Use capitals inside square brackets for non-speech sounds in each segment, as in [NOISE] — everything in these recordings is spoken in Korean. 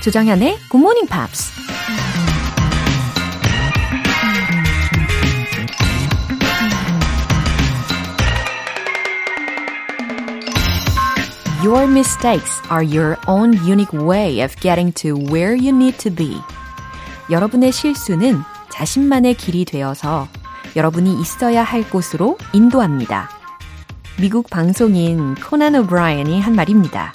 조정현의 Good Morning Pops. Your mistakes are your own unique way of getting to where you need to be. 여러분의 실수는 자신만의 길이 되어서 여러분이 있어야 할 곳으로 인도합니다. 미국 방송인 코난 오브라이언이 한 말입니다.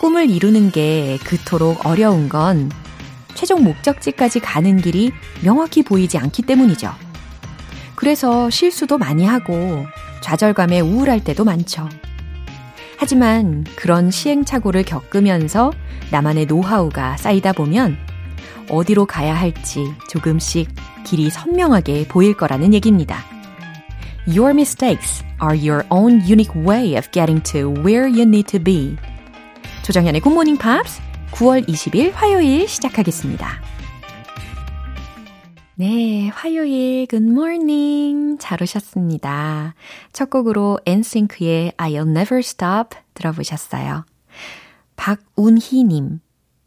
꿈을 이루는 게 그토록 어려운 건 최종 목적지까지 가는 길이 명확히 보이지 않기 때문이죠. 그래서 실수도 많이 하고 좌절감에 우울할 때도 많죠. 하지만 그런 시행착오를 겪으면서 나만의 노하우가 쌓이다 보면 어디로 가야 할지 조금씩 길이 선명하게 보일 거라는 얘기입니다. Your mistakes are your own unique way of getting to where you need to be. 조정현의 Morning Pops 9월 20일 화요일 시작하겠습니다. 네, 화요일 Morning 잘 오셨습니다. 첫 곡으로 NSYNC의 I'll Never Stop 들어보셨어요. 박운희님,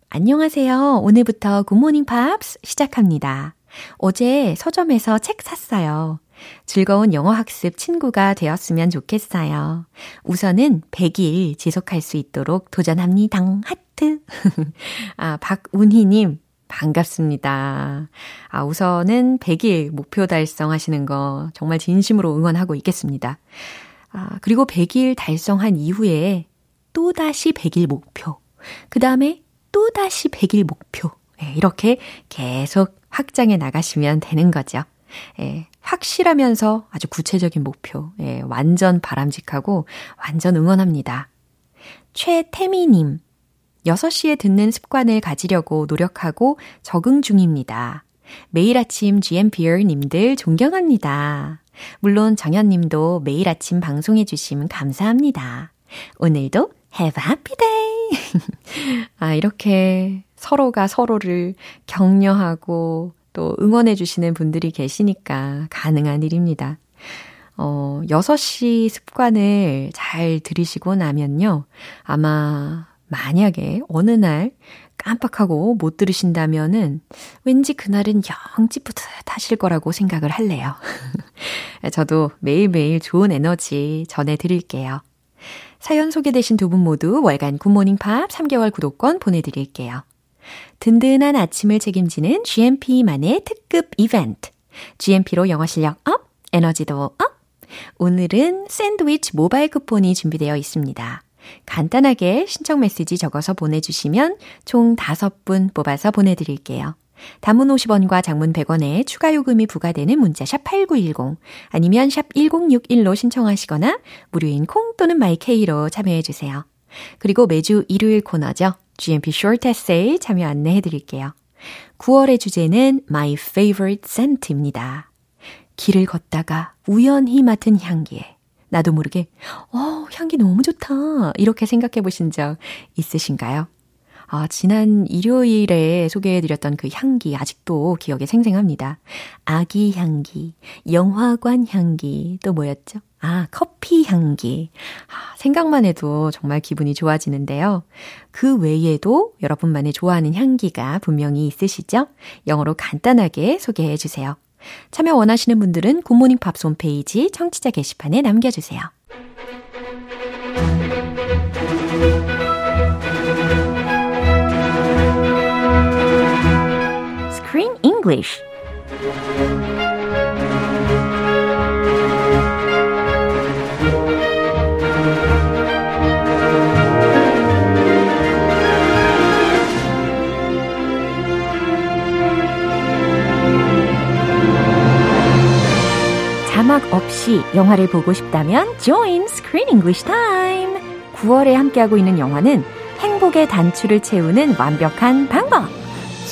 안녕하세요. 오늘부터 Morning Pops 시작합니다. 어제 서점에서 책 샀어요. 즐거운 영어 학습 친구가 되었으면 좋겠어요. 우선은 100일 지속할 수 있도록 도전합니다. 하트. [LAUGHS] 아, 박운희님, 반갑습니다. 아, 우선은 100일 목표 달성하시는 거 정말 진심으로 응원하고 있겠습니다. 아, 그리고 100일 달성한 이후에 또다시 100일 목표. 그 다음에 또다시 100일 목표. 네, 이렇게 계속 확장해 나가시면 되는 거죠. 예, 확실하면서 아주 구체적인 목표. 예, 완전 바람직하고 완전 응원합니다. 최태미님, 6시에 듣는 습관을 가지려고 노력하고 적응 중입니다. 매일 아침 GMPR 님들 존경합니다. 물론 정현 님도 매일 아침 방송해 주시면 감사합니다. 오늘도 have a happy day! [LAUGHS] 아, 이렇게 서로가 서로를 격려하고 또 응원해 주시는 분들이 계시니까 가능한 일입니다. 어, 6시 습관을 잘 들으시고 나면요. 아마 만약에 어느 날 깜빡하고 못 들으신다면은 왠지 그날은 영 찌뿌듯하실 거라고 생각을 할래요. [LAUGHS] 저도 매일매일 좋은 에너지 전해드릴게요. 사연 소개되신 두 분 모두 월간 굿모닝 팝 3개월 구독권 보내드릴게요. 든든한 아침을 책임지는 GMP만의 특급 이벤트. GMP로 영어 실력 up, 에너지도 up. 오늘은 샌드위치 모바일 쿠폰이 준비되어 있습니다. 간단하게 신청 메시지 적어서 보내주시면 총 5분 뽑아서 보내드릴게요. 단문 50원과 장문 100원에 추가 요금이 부과되는 문자 샵 8910 아니면 샵 1061로 신청하시거나 무료인 콩 또는 마이케이로 참여해 주세요. 그리고 매주 일요일 코너죠. GMP Short Essay 참여 안내해 드릴게요. 9월의 주제는 My Favorite Scent입니다. 길을 걷다가 우연히 맡은 향기에 나도 모르게 어, 향기 너무 좋다. 이렇게 생각해 보신 적 있으신가요? 아, 지난 일요일에 소개해드렸던 그 향기 아직도 기억에 생생합니다. 아기 향기, 영화관 향기, 또 뭐였죠? 아, 커피 향기. 아, 생각만 해도 정말 기분이 좋아지는데요. 그 외에도 여러분만의 좋아하는 향기가 분명히 있으시죠? 영어로 간단하게 소개해 주세요. 참여 원하시는 분들은 굿모닝 팝스 홈페이지 청취자 게시판에 남겨주세요. English Join Screen English Time! 9월에 함께하고 있는 영화는 행복의 단추를 채우는 완벽한 방법!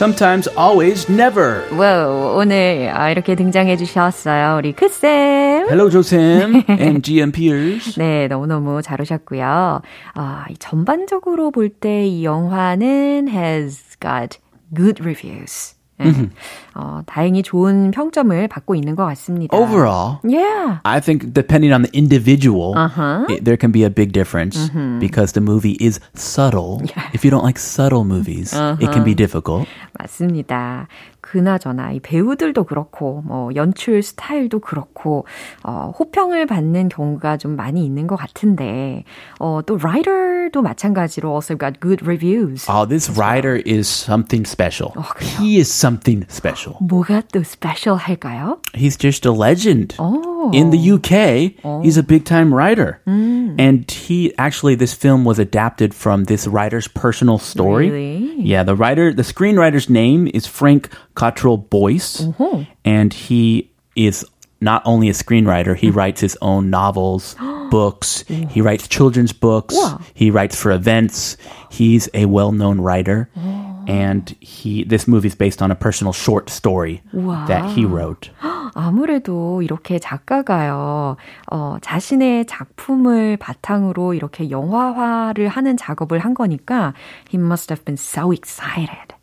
Sometimes, always, never. wow, 오늘 아, 이렇게 등장해 주셨어요. 우리 크쌤. Hello, 조쌤 and GM peers. 네, 너무너무 잘 오셨고요. 아, 전반적으로 볼 때 이 영화는 has got good reviews. 네. 어, 다행히 좋은 평점을 받고 있는 것 같습니다. Overall, Yeah. I think depending on the individual, Uh-huh. it- there can be a big difference because the movie is subtle. If you don't like subtle movies, it can be difficult. 맞습니다. 그나저나 이 배우들도 그렇고 뭐 연출 스타일도 그렇고 어, 호평을 받는 경우가 좀 많이 있는 것 같은데 어, 또 라이터도 마찬가지로 also got good reviews. Oh, this writer is something special. 어, 그래요? he is something special. 뭐가 또 스페셜할까요? He's just a legend. 오. In the oh. UK, he's a big time writer. Mm. And he actually, this film was adapted from this writer's personal story. Really? Yeah, the writer, the screenwriter's name is Frank Cottrell Boyce. Uh-huh. And he is not only a screenwriter, he mm. writes his own novels, [GASPS] books, he writes children's books, Wow. he writes for events. He's a well known writer. Oh. And he, this movie is based on a personal short story that he wrote. 아무래도 이렇게 작가가요, 어, 자신의 작품을 바탕으로 이렇게 영화화를 하는 작업을 한 거니까, he must have been so excited.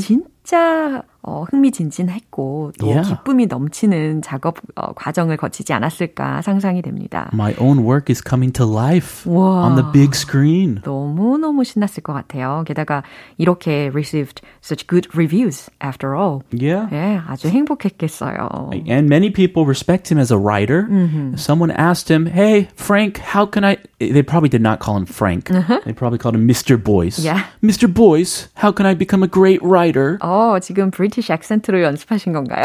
진짜 어, 흥미진진했고 또 Yeah. 기쁨이 넘치는 작업 어, 과정을 거치지 않았을까 상상이 됩니다. My own work is coming to life 와. on the big screen. 너무 너무 신났을 것 같아요. 게다가 이렇게 received such good reviews after all. Yeah. 예, 아주 행복했겠어요. And many people respect him as a writer. Someone asked him, Hey, Frank, how can I? They probably did not call him Frank. They probably called him Mr. Boyce. Yeah. Mr. Boyce, how can I become a great writer? 어, 지금 브리 티시 액센트로 연습하신 건가요?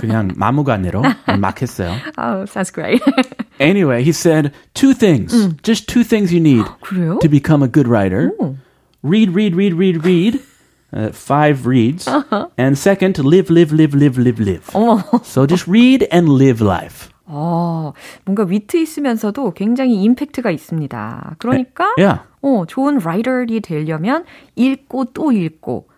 그냥 마무가내로 막 했어요. oh, sounds great. Anyway, he said two things. Just two things you need 그래요? to become a good writer. Read, read, read, read, read. Uh, five reads. And second, live, live, live, live, live, live. So just read and live life. 어, 뭔가 위트 있으면서도 굉장히 임팩트가 있습니다. 그러니까 Yeah. 어, 좋은 라이터이 되려면 읽고 또 읽고 또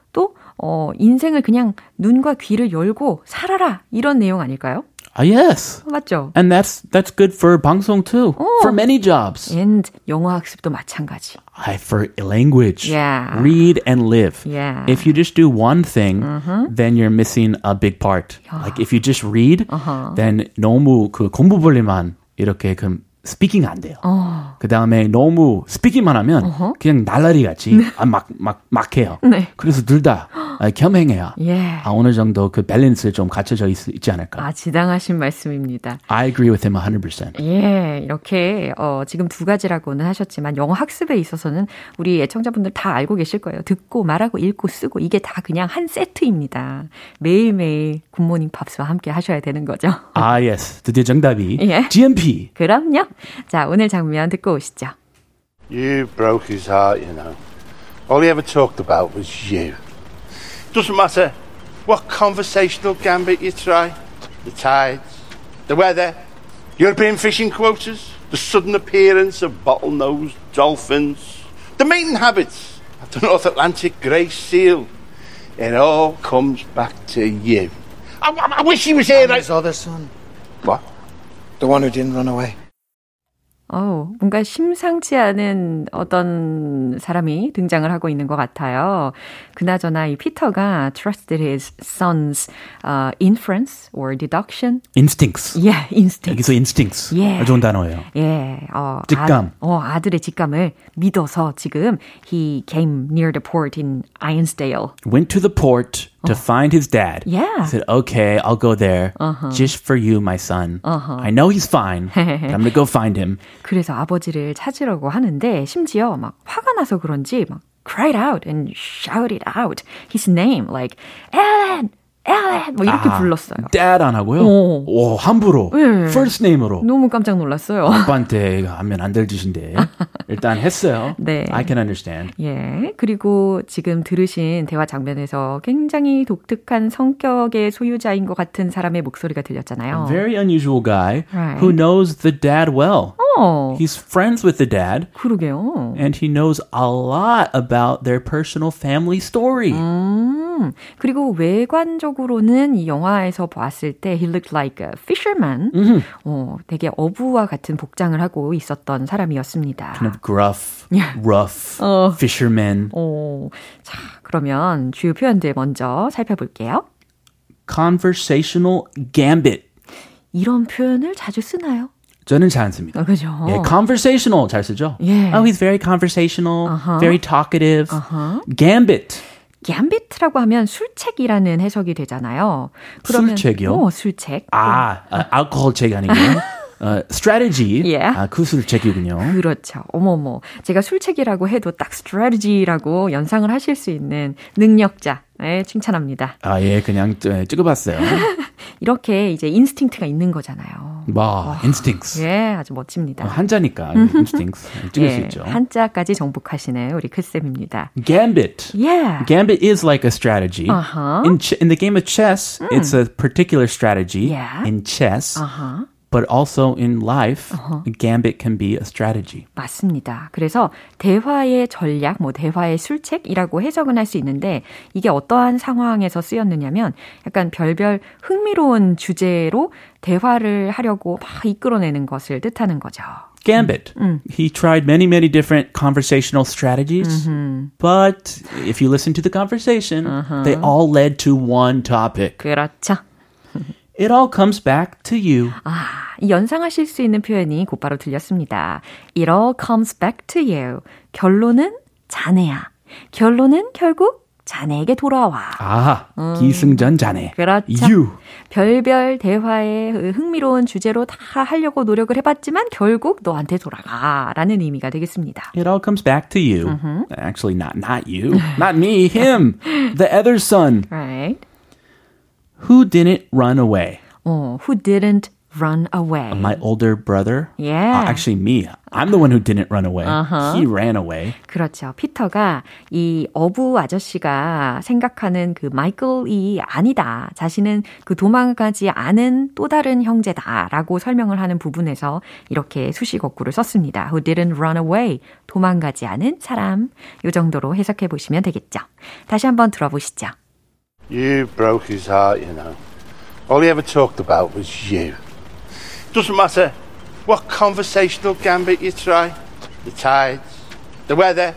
어, 인생을 그냥 눈과 귀를 열고 살아라 이런 내용 아닐까요? Ah, yes. 맞죠? And that's that's good for 방송 too. For many jobs. and 영어 학습도 마찬가지. I, for language. Yeah. Read and live. Yeah. If you just do one thing, then you're missing a big part. Like if you just read, then 너무 그 공부벌리만 이렇게 그 스피킹 안 돼요. 그 다음에 너무 스피킹만 하면 그냥 날라리 같이 아, 막, 막, 막 해요. 네. 그래서 둘 다 겸행해야 예. 아, 어느 정도 그 밸런스 좀 갖춰져 있, 있지 않을까. 아, 지당하신 말씀입니다. I agree with him 100%. 예, 이렇게 어, 지금 두 가지라고는 하셨지만 영어 학습에 있어서는 우리 애청자분들 다 알고 계실 거예요. 듣고 말하고 읽고 쓰고 이게 다 그냥 한 세트입니다. 매일매일 굿모닝 팝스와 함께 하셔야 되는 거죠. 아, yes. 드디어 정답이 예. GMP. 그럼요. 자, 오늘 장면 듣고 오시죠. You broke his heart, you know. All he ever talked about was you. Doesn't matter what conversational gambit you try. The tides, the weather, European fishing quotas, the sudden appearance of bottlenose dolphins, the mating habits of the North Atlantic grey seal. It all comes back to you. I, I- I wish he was here. And I- his other son, what? the one who didn't run away. 어, 뭔가 심상치 않은 어떤 사람이 등장을 하고 있는 것 같아요. 그나저나 이 피터가 trusted his son's uh, inference or deduction. Instincts. Yeah, instinct. 여기서 instincts. 예. 좋은 단어예요. 예, 어, 직감. 아, 어, 아들의 직감을 믿어서 지금 he came near the port in Ironsdale. Went to the port to find his dad. Yeah. Said, okay, I'll go there just for you, my son. I know he's fine, [LAUGHS] but I'm going to go find him. 그래서 아버지를 찾으려고 하는데 심지어 막 화가 나서 그런지 막 cried out and shouted out his name like Ellen, Ellen 뭐 이렇게 아, 불렀어요. dad 안 하고요? 오. 오, 함부로. 예. first name으로. 너무 깜짝 놀랐어요. 아빠한테 하면 안 될 짓인데. [LAUGHS] 일단 했어요. 네. I can understand. 예. 그리고 지금 들으신 대화 장면에서 굉장히 독특한 성격의 소유자인 것 같은 사람의 목소리가 들렸잖아요. Very unusual guy Right. who knows the dad well. 어, He's friends with the dad. 그러게요. And he knows a lot about their personal family story. 음, 그리고 외관적으로는 이 영화에서 보았을 때 he looked like a fisherman. 어, 되게 어부와 같은 복장을 하고 있었던 사람이었습니다. Kind of gruff, rough, 어. fisherman. 어, 자, 그러면 주요 표현들 먼저 살펴볼게요. conversational gambit. 이런 표현을 자주 쓰나요? 저는 잘 안 씁니다. 아, 그죠. 예, conversational 잘 쓰죠. 예. Oh, he's very conversational, Uh-huh. very talkative. Uh-huh. Gambit. 갬비트라고 하면 술책이라는 해석이 되잖아요. 그러면 술책이요? 어, 술책. 아, 아 알코올 책 아니고요. 어, strategy. 예. 아, 그 술책이군요. 그렇죠. 어머머. 제가 술책이라고 해도 딱 strategy라고 연상을 하실 수 있는 능력자. 네, 칭찬합니다. 아, 예, 그냥 찌- 찍어봤어요. 이렇게 이제 인스팅트가 있는 거잖아요. 와, instincts. 예, 아주 멋집니다. 어, 한자니까 instincts 찍을 수 예, 있죠. 한자까지 정복하시네 우리 크쌤입니다. Gambit. 예. Gambit is like a strategy. Uh-huh. In ch- in the game of chess, it's a particular strategy Yeah. in chess, 아하. but also in life, a gambit can be a strategy. 맞습니다. 그래서 대화의 전략, 뭐 대화의 술책이라고 해석은 할 수 있는데 이게 어떠한 상황에서 쓰였느냐면 약간 별별 흥미로운 주제로 대화를 하려고 막 이끌어내는 것을 뜻하는 거죠. Gambit. He tried many, many different conversational strategies, but if you listen to the conversation, they all led to one topic. 그렇죠. It all comes back to you. 아, 이 연상하실 수 있는 표현이 곧바로 들렸습니다. It all comes back to you. 결론은 자네야. 결론은 결국 자네에게 돌아와. 아, 기승전 자네. 그렇죠. You. 별별 대화에 흥미로운 주제로 다 하려고 노력을 해봤지만 결국 너한테 돌아가 라는 의미가 되겠습니다. It all comes back to you. Actually, not not you, not me, him, the other son Right? Who didn't run away. 어, who didn't run away. My older brother. Yeah. Uh, actually, me. I'm the one who didn't run away. Uh-huh. He ran away. 그렇죠. 피터가 이 어부 아저씨가 생각하는 그 마이클이 아니다. 자신은 그 도망가지 않은 또 다른 형제다라고 설명을 하는 부분에서 이렇게 수식 어구를 썼습니다. Who didn't run away. 도망가지 않은 사람. 요 정도로 해석해 보시면 되겠죠. 다시 한번 들어보시죠. You broke his heart, you know. All he ever talked about was you. Doesn't matter what conversational gambit you try. The tides, the weather,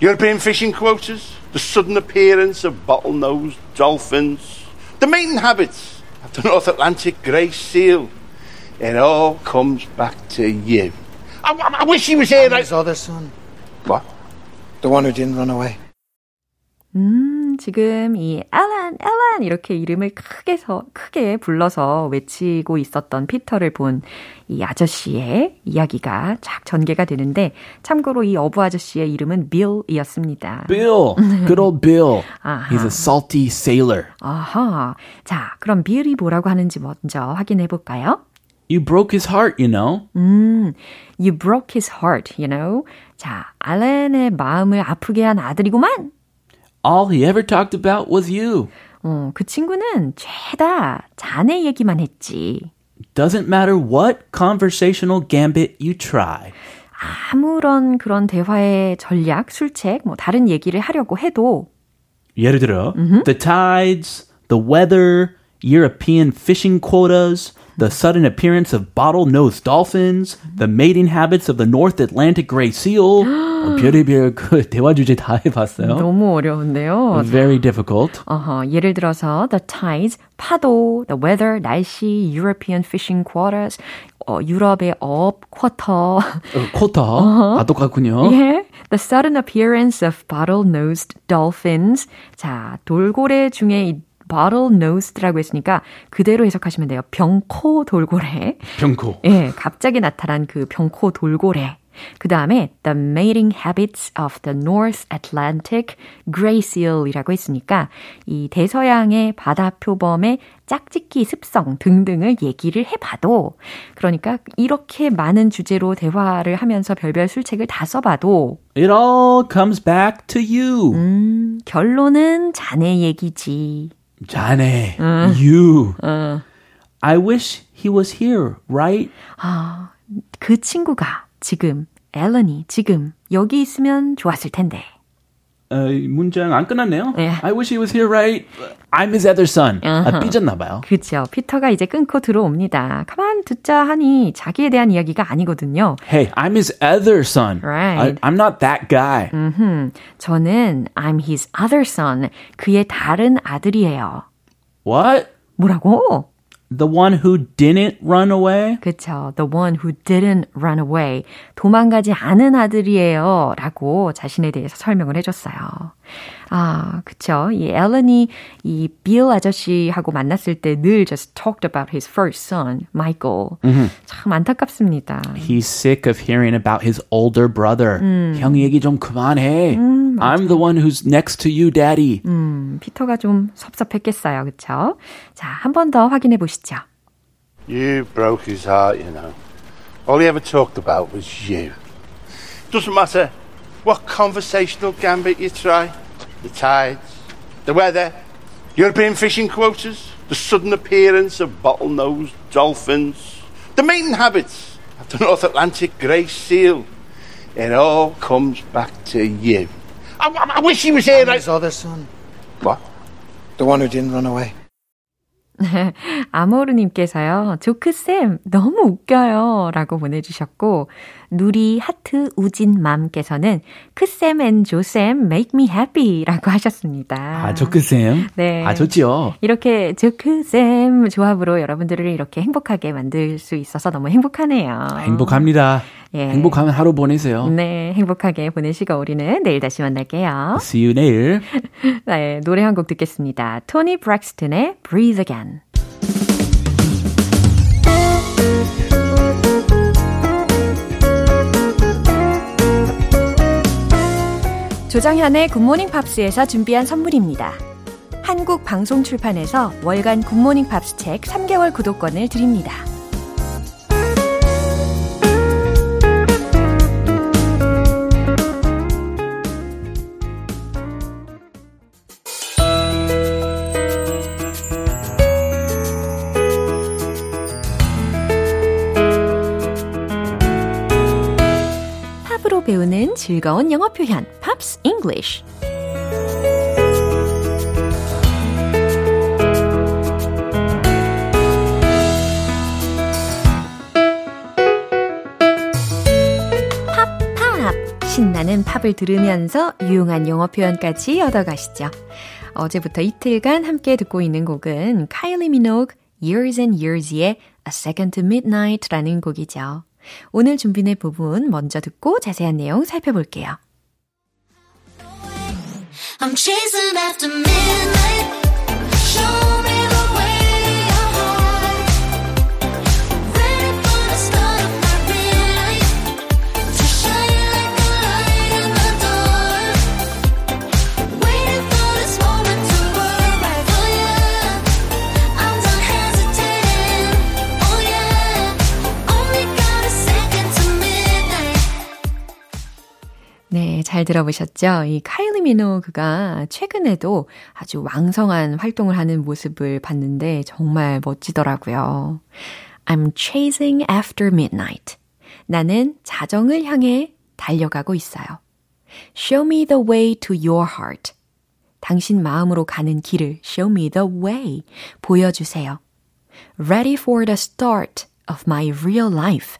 European fishing quotas, the sudden appearance of bottlenose dolphins, the mating habits of the North Atlantic grey seal. It all comes back to you. I, I- I wish he was here. And his other son, what? the one who didn't run away. 음, 지금 이 앨런, 앨런 이렇게 이름을 크게 서, 크게 불러서 외치고 있었던 피터를 본 이 아저씨의 이야기가 쫙 전개가 되는데 참고로 이 어부 아저씨의 이름은 빌이었습니다. Bill, [LAUGHS] good old Bill. He's a salty sailor. 아하. 자, 그럼 빌이 뭐라고 하는지 먼저 확인해 볼까요? You broke his heart, you know. 음, you broke his heart, you know. 자, 알렌의 마음을 아프게 한 아들이구만. All he ever talked about was you. 어, 그 친구는 죄다 자네 얘기만 했지. Doesn't matter what conversational gambit you try. 아무런 그런 대화의 전략, 술책, 뭐 다른 얘기를 하려고 해도 예를 들어, the tides, the weather, European fishing quotas, the sudden appearance of bottlenose dolphins, the mating habits of the North Atlantic gray seal. [GASPS] 어, 별의별 그 대화 주제 다 해봤어요. 너무 어려운데요. Very difficult. 어허, 예를 들어서 the tides, 파도, the weather, 날씨, European fishing quotas, 어, 유럽의 어업 쿼터, 어, 쿼터. 아, 똑같군요. 예, the sudden appearance of bottle-nosed dolphins. 자, 돌고래 중에 이 bottle-nosed라고 했으니까 그대로 해석하시면 돼요. 병코 돌고래. 병코. 예, 갑자기 나타난 그 병코 돌고래. 그 다음에 the mating habits of the North Atlantic gray seal이라고 했으니까 이 대서양의 바다 표범의 짝짓기 습성 등등을 얘기를 해봐도 그러니까 이렇게 많은 주제로 대화를 하면서 별별 술책을 다 써봐도 It all comes back to you. 음, 결론은 자네 얘기지. 자네. You. I wish he was here, right? 아, 그 친구가 지금 앨런이 지금 여기 있으면 좋았을 텐데. 어, 문장 안 끝났네요. 예. I wish he was here, right? I'm his other son. 아, 삐졌나 봐요. 그렇죠. 피터가 이제 끊고 들어옵니다. 가만 듣자 하니 자기에 대한 이야기가 아니거든요. Hey, I'm his other son. Right. I, I'm not that guy. 음, 저는 I'm his other son. 그의 다른 아들이에요. What? 뭐라고? The one who didn't run away? 그쵸. The one who didn't run away. 도망가지 않은 아들이에요. 라고 자신에 대해서 설명을 해줬어요. 아, 그쵸. 이 앨런이 이 빌 아저씨하고 만났을 때 늘 just talked about his first son, Michael. Mm-hmm. 참 안타깝습니다. He's sick of hearing about his older brother. 음. 형 얘기 좀 그만해. 음, I'm the one who's next to you, daddy. 음, 피터가 좀 섭섭했겠어요. 그쵸? 자, 한 번 더 확인해 보시죠. You broke his heart, you know. All he ever talked about was you. Doesn't matter what conversational gambit you try. the tides, the weather, European fishing quotas, the sudden appearance of bottlenose dolphins, the mating habits of the North Atlantic grey seal. It all comes back to you. I, I wish he was here. And his other son. What? The one who didn't run away. [LAUGHS] 아모르님께서요, 조크쌤, 너무 웃겨요. 라고 보내주셨고, 누리 하트 우진맘께서는 크쌤 and 조쌤 make me happy 라고 하셨습니다. 아, 조크쌤? 네. 아, 좋지요. 이렇게 조크쌤 조합으로 여러분들을 이렇게 행복하게 만들 수 있어서 너무 행복하네요. 행복합니다. 예. 행복한 하루 보내세요. 네, 행복하게 보내시고 우리는 내일 다시 만날게요. See you 내일. [LAUGHS] 네, 노래 한 곡 듣겠습니다. 토니 브렉스튼의 Breathe Again. 조정현의 Good Morning Pops에서 준비한 선물입니다. 한국 방송 출판에서 월간 Good Morning Pops 책 3개월 구독권을 드립니다. 즐거운 영어 표현, Pops English. 신나는 팝을 들으면서 유용한 영어 표현까지 얻어가시죠. 어제부터 이틀간 함께 듣고 있는 곡은 카일리 미노그 Years and Years의 A Second to Midnight라는 곡이죠. 오늘 준비된 부분 먼저 듣고 자세한 내용 살펴볼게요. I'm chasing after midnight. Show 네, 잘 들어보셨죠? 이 카일리 미노그가 최근에도 아주 왕성한 활동을 하는 모습을 봤는데 정말 멋지더라고요. I'm chasing after midnight. 나는 자정을 향해 달려가고 있어요. Show me the way to your heart. 당신 마음으로 가는 길을 show me the way. 보여주세요. Ready for the start of my real life.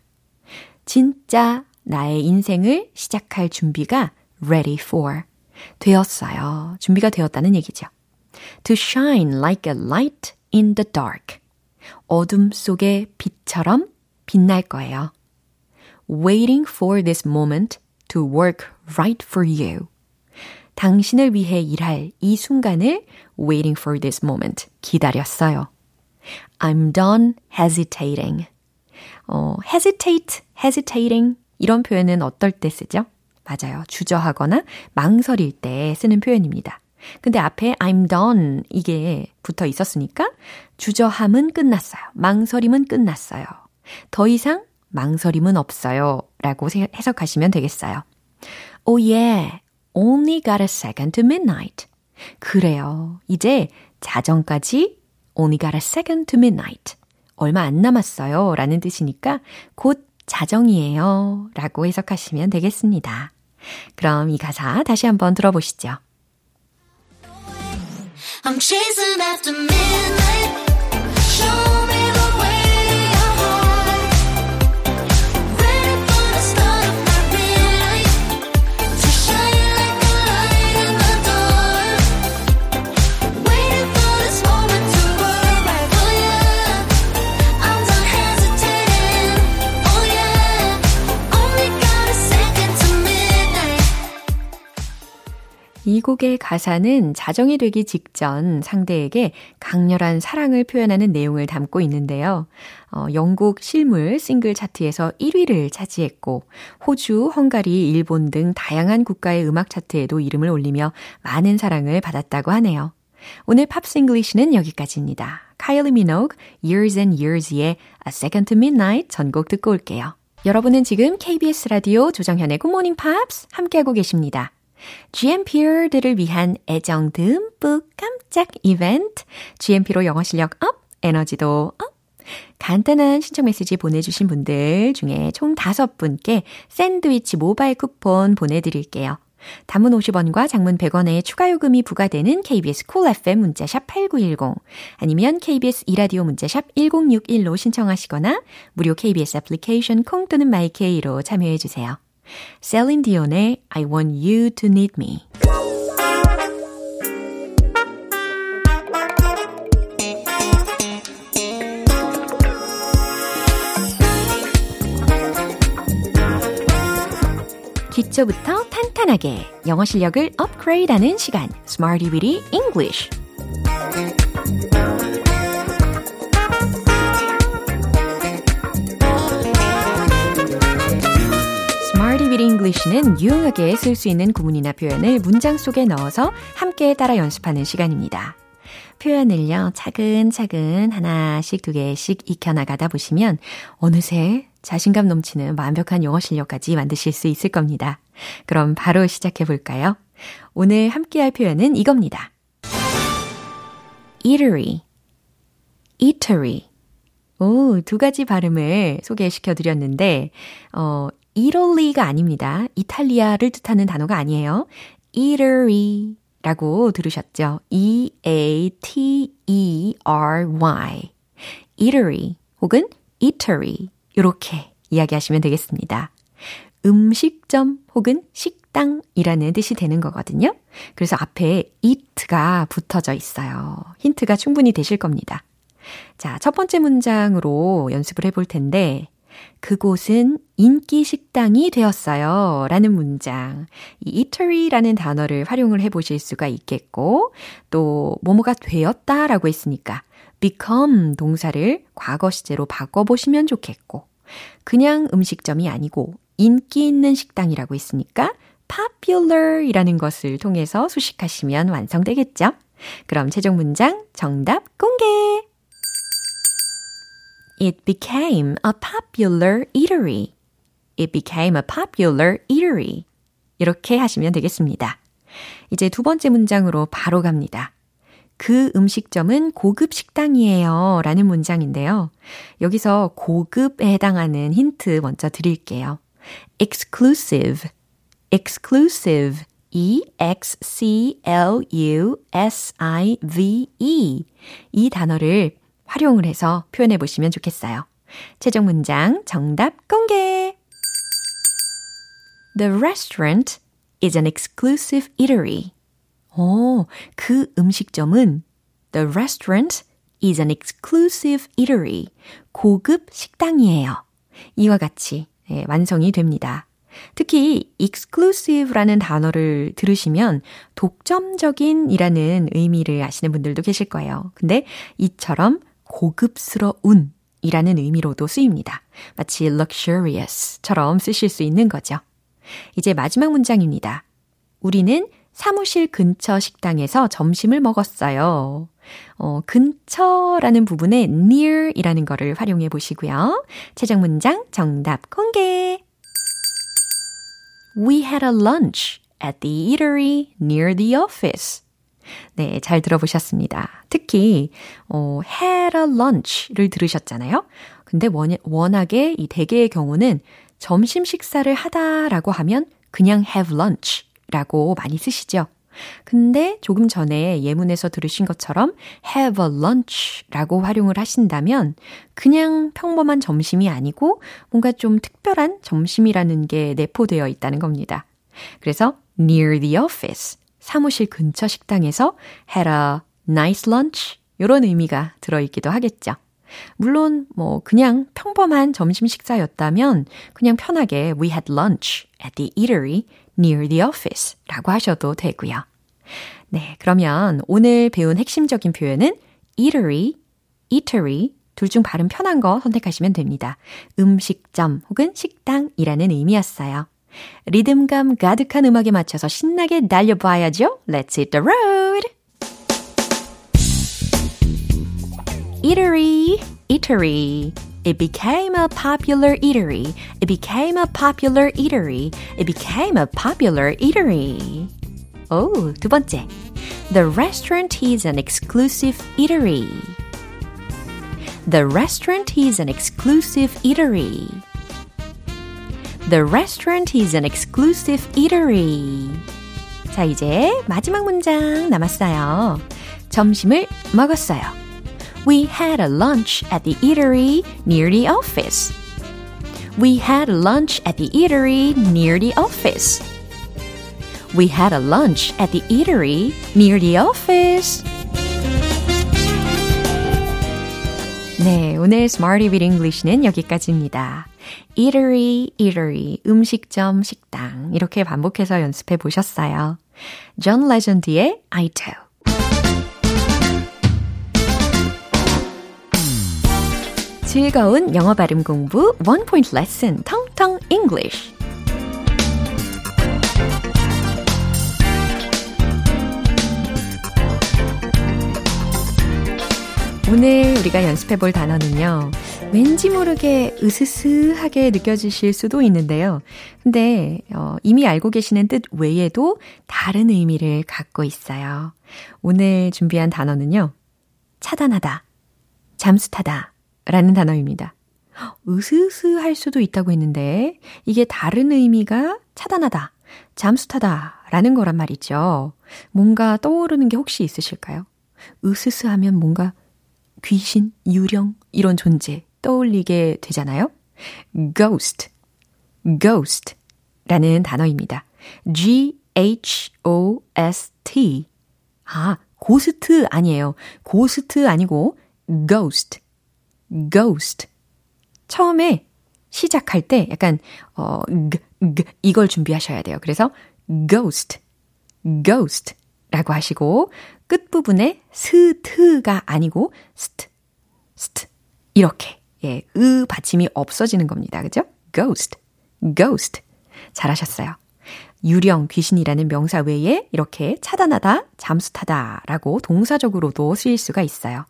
진짜 나의 인생을 시작할 준비가 ready for 되었어요. 준비가 되었다는 얘기죠. To shine like a light in the dark. 어둠 속의 빛처럼 빛날 거예요. Waiting for this moment to work right for you. 당신을 위해 일할 이 순간을 waiting for this moment 기다렸어요. I'm done hesitating. 어, hesitate, hesitating 이런 표현은 어떨 때 쓰죠? 맞아요. 주저하거나 망설일 때 쓰는 표현입니다. 근데 앞에 I'm done 이게 붙어 있었으니까 주저함은 끝났어요. 망설임은 끝났어요. 더 이상 망설임은 없어요. 라고 해석하시면 되겠어요. Oh yeah, only got a second to midnight. 그래요. 이제 자정까지 only got a second to midnight. 얼마 안 남았어요. 라는 뜻이니까 곧 자정이에요. 라고 해석하시면 되겠습니다. 그럼 이 가사 다시 한번 들어보시죠. I'm chasing after midnight. 이 곡의 가사는 자정이 되기 직전 상대에게 강렬한 사랑을 표현하는 내용을 담고 있는데요. 어, 영국 실물 싱글 차트에서 1위를 차지했고, 호주, 헝가리, 일본 등 다양한 국가의 음악 차트에도 이름을 올리며 많은 사랑을 받았다고 하네요. 오늘 팝싱글리시는 여기까지입니다. 카일리 미노그, Years and Years의 A Second to Midnight 전곡 듣고 올게요. 여러분은 지금 KBS 라디오 조정현의 Good Morning Pops 함께하고 계십니다. GMPer들을 위한 애정 듬뿍 깜짝 이벤트. GMP로 영어 실력 up, 에너지도 up. 간단한 신청 메시지 보내주신 분들 중에 총 5분께 샌드위치 모바일 쿠폰 보내드릴게요. 단문 50원과 장문 100원의 추가 요금이 부과되는 KBS cool FM 문자샵 8910 아니면 KBS 이라디오 문자샵 1061로 신청하시거나 무료 KBS 애플리케이션 콩 또는 마이케이로 참여해 주세요. 셀린 디온의 I want you to need me 기초부터 탄탄하게 영어 실력을 업그레이드하는 시간 Weedy English English는 유용하게 쓸 수 있는 구문이나 표현을 문장 속에 넣어서 함께 따라 연습하는 시간입니다. 표현을요, 차근차근 하나씩 두 개씩 익혀나가다 보시면 어느새 자신감 넘치는 완벽한 영어 실력까지 만드실 수 있을 겁니다. 그럼 바로 시작해 볼까요? 오늘 함께 할 표현은 이겁니다. eatery, eatery. 오, 두 가지 발음을 소개시켜 드렸는데, 어, 이탈리가 아닙니다. 이탈리아를 뜻하는 단어가 아니에요. eatery 라고 들으셨죠? E-A-T-E-R-Y. eatery 혹은 eatery 이렇게 이야기하시면 되겠습니다. 음식점 혹은 식당이라는 뜻이 되는 거거든요. 그래서 앞에 it가 붙어져 있어요. 힌트가 충분히 되실 겁니다. 자, 첫 번째 문장으로 연습을 해볼 텐데, 그곳은 인기 식당이 되었어요. 라는 문장. 이 eatery라는 단어를 활용을 해 보실 수가 있겠고, 또, 뭐뭐가 되었다 라고 했으니까, become 동사를 과거 시제로 바꿔보시면 좋겠고, 그냥 음식점이 아니고, 인기 있는 식당이라고 했으니까, popular 이라는 것을 통해서 수식하시면 완성되겠죠? 그럼 최종 문장 정답 공개! It became a popular eatery. It became a popular eatery. 이렇게 하시면 되겠습니다. 이제 두 번째 문장으로 바로 갑니다. 그 음식점은 고급 식당이에요. 라는 문장인데요. 여기서 고급에 해당하는 힌트 먼저 드릴게요. exclusive, exclusive, E-X-C-L-U-S-I-V-E. 이 단어를 활용을 해서 표현해 보시면 좋겠어요. 최종 문장 정답 공개! The restaurant is an exclusive eatery. 오, 그 음식점은 The restaurant is an exclusive eatery. 고급 식당이에요. 이와 같이 예, 완성이 됩니다. 특히 exclusive라는 단어를 들으시면 독점적인 이라는 의미를 아시는 분들도 계실 거예요. 근데 이처럼 고급스러운 이라는 의미로도 쓰입니다. 마치 luxurious처럼 쓰실 수 있는 거죠. 이제 마지막 문장입니다. 우리는 사무실 근처 식당에서 점심을 먹었어요. 어, 근처라는 부분에 near 이라는 거를 활용해 보시고요. 최종 문장 정답 공개! We had a lunch at the eatery near the office. 네, 잘 들어보셨습니다. 특히, 어, had a lunch를 들으셨잖아요. 근데 원, 워낙에 이 대개의 경우는 점심 식사를 하다라고 하면 그냥 have lunch 라고 많이 쓰시죠. 근데 조금 전에 예문에서 들으신 것처럼 have a lunch 라고 활용을 하신다면 그냥 평범한 점심이 아니고 뭔가 좀 특별한 점심이라는 게 내포되어 있다는 겁니다. 그래서 near the office 사무실 근처 식당에서 had a nice lunch 이런 의미가 들어있기도 하겠죠. 물론 뭐 그냥 평범한 점심 식사였다면 그냥 편하게 we had lunch at the eatery near the office 라고 하셔도 되고요. 네, 그러면 오늘 배운 핵심적인 표현은 eatery, eatery 둘 중 발음 편한 거 선택하시면 됩니다. 음식점 혹은 식당이라는 의미였어요. 리듬감 가득한 음악에 맞춰서 신나게 달려봐야죠. Let's hit the road! Eatery, eatery. It became a popular eatery. It became a popular eatery. It became a popular eatery. 오, 두 번째. The restaurant is an exclusive eatery. The restaurant is an exclusive eatery. The restaurant is an exclusive eatery. 자, 이제 마지막 문장 남았어요. 점심을 먹었어요. We had a lunch at the eatery near the office. We had a lunch at the eatery near the office. We had a lunch at the eatery near the office. 네, 오늘 Smarty with English는 여기까지입니다. Eatery, eatery, 음식점, 식당 이렇게 반복해서 연습해 보셨어요. John Legend의 I do. 즐거운 영어 발음 공부 원 포인트 레슨 텅텅 English. 오늘 우리가 연습해 볼 단어는요. 왠지 모르게 으스스하게 느껴지실 수도 있는데요. 근데 어, 이미 알고 계시는 뜻 외에도 다른 의미를 갖고 있어요. 오늘 준비한 단어는요. 차단하다, 잠수타다 라는 단어입니다. 으스스할 수도 있다고 했는데 이게 다른 의미가 차단하다, 잠수타다 라는 거란 말이죠. 뭔가 떠오르는 게 혹시 있으실까요? 으스스하면 뭔가 귀신, 유령 이런 존재 떠올리게 되잖아요. ghost, ghost 라는 단어입니다. G-H-O-S-T. 아, 고스트 아니에요. 고스트 아니고 ghost, ghost. 처음에 시작할 때 약간 어 g, g 이걸 준비하셔야 돼요. 그래서 ghost, ghost 라고 하시고 끝부분에 스트가 아니고 스트, 스트 이렇게 예, 으 받침이 없어지는 겁니다. 그죠? ghost, ghost. 잘하셨어요. 유령, 귀신이라는 명사 외에 이렇게 차단하다, 잠수타다 라고 동사적으로도 쓰일 수가 있어요.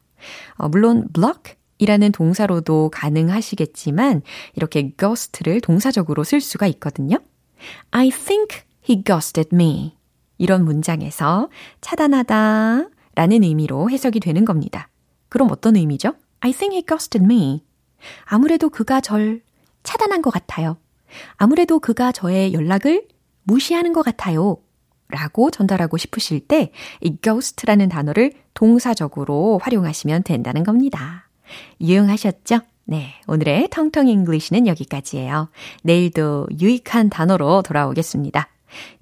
어, 물론 block 이라는 동사로도 가능하시겠지만 이렇게 ghost를 동사적으로 쓸 수가 있거든요. I think he ghosted me. 이런 문장에서 차단하다 라는 의미로 해석이 되는 겁니다. 그럼 어떤 의미죠? I think he ghosted me. 아무래도 그가 절 차단한 것 같아요. 아무래도 그가 저의 연락을 무시하는 것 같아요. 라고 전달하고 싶으실 때 이 ghost라는 단어를 동사적으로 활용하시면 된다는 겁니다. 유용하셨죠? 네, 오늘의 텅텅 English는 여기까지예요. 내일도 유익한 단어로 돌아오겠습니다.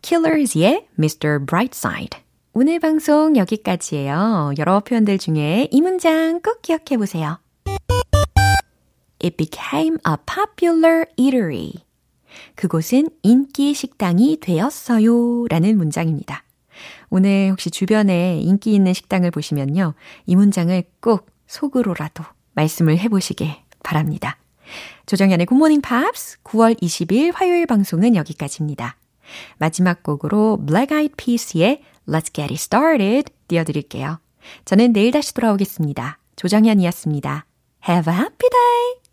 Killers의 Mr. Brightside. 오늘 방송 여기까지예요. 여러 표현들 중에 이 문장 꼭 기억해 보세요. It became a popular eatery. 그곳은 인기 식당이 되었어요. 라는 문장입니다. 오늘 혹시 주변에 인기 있는 식당을 보시면요. 이 문장을 꼭 속으로라도 말씀을 해보시길 바랍니다. 조정연의 굿모닝 팝스 9월 20일 화요일 방송은 여기까지입니다. 마지막 곡으로 Black Eyed Peas의 Let's Get It Started 띄워드릴게요. 저는 내일 다시 돌아오겠습니다. 조정현이었습니다. Have a happy day!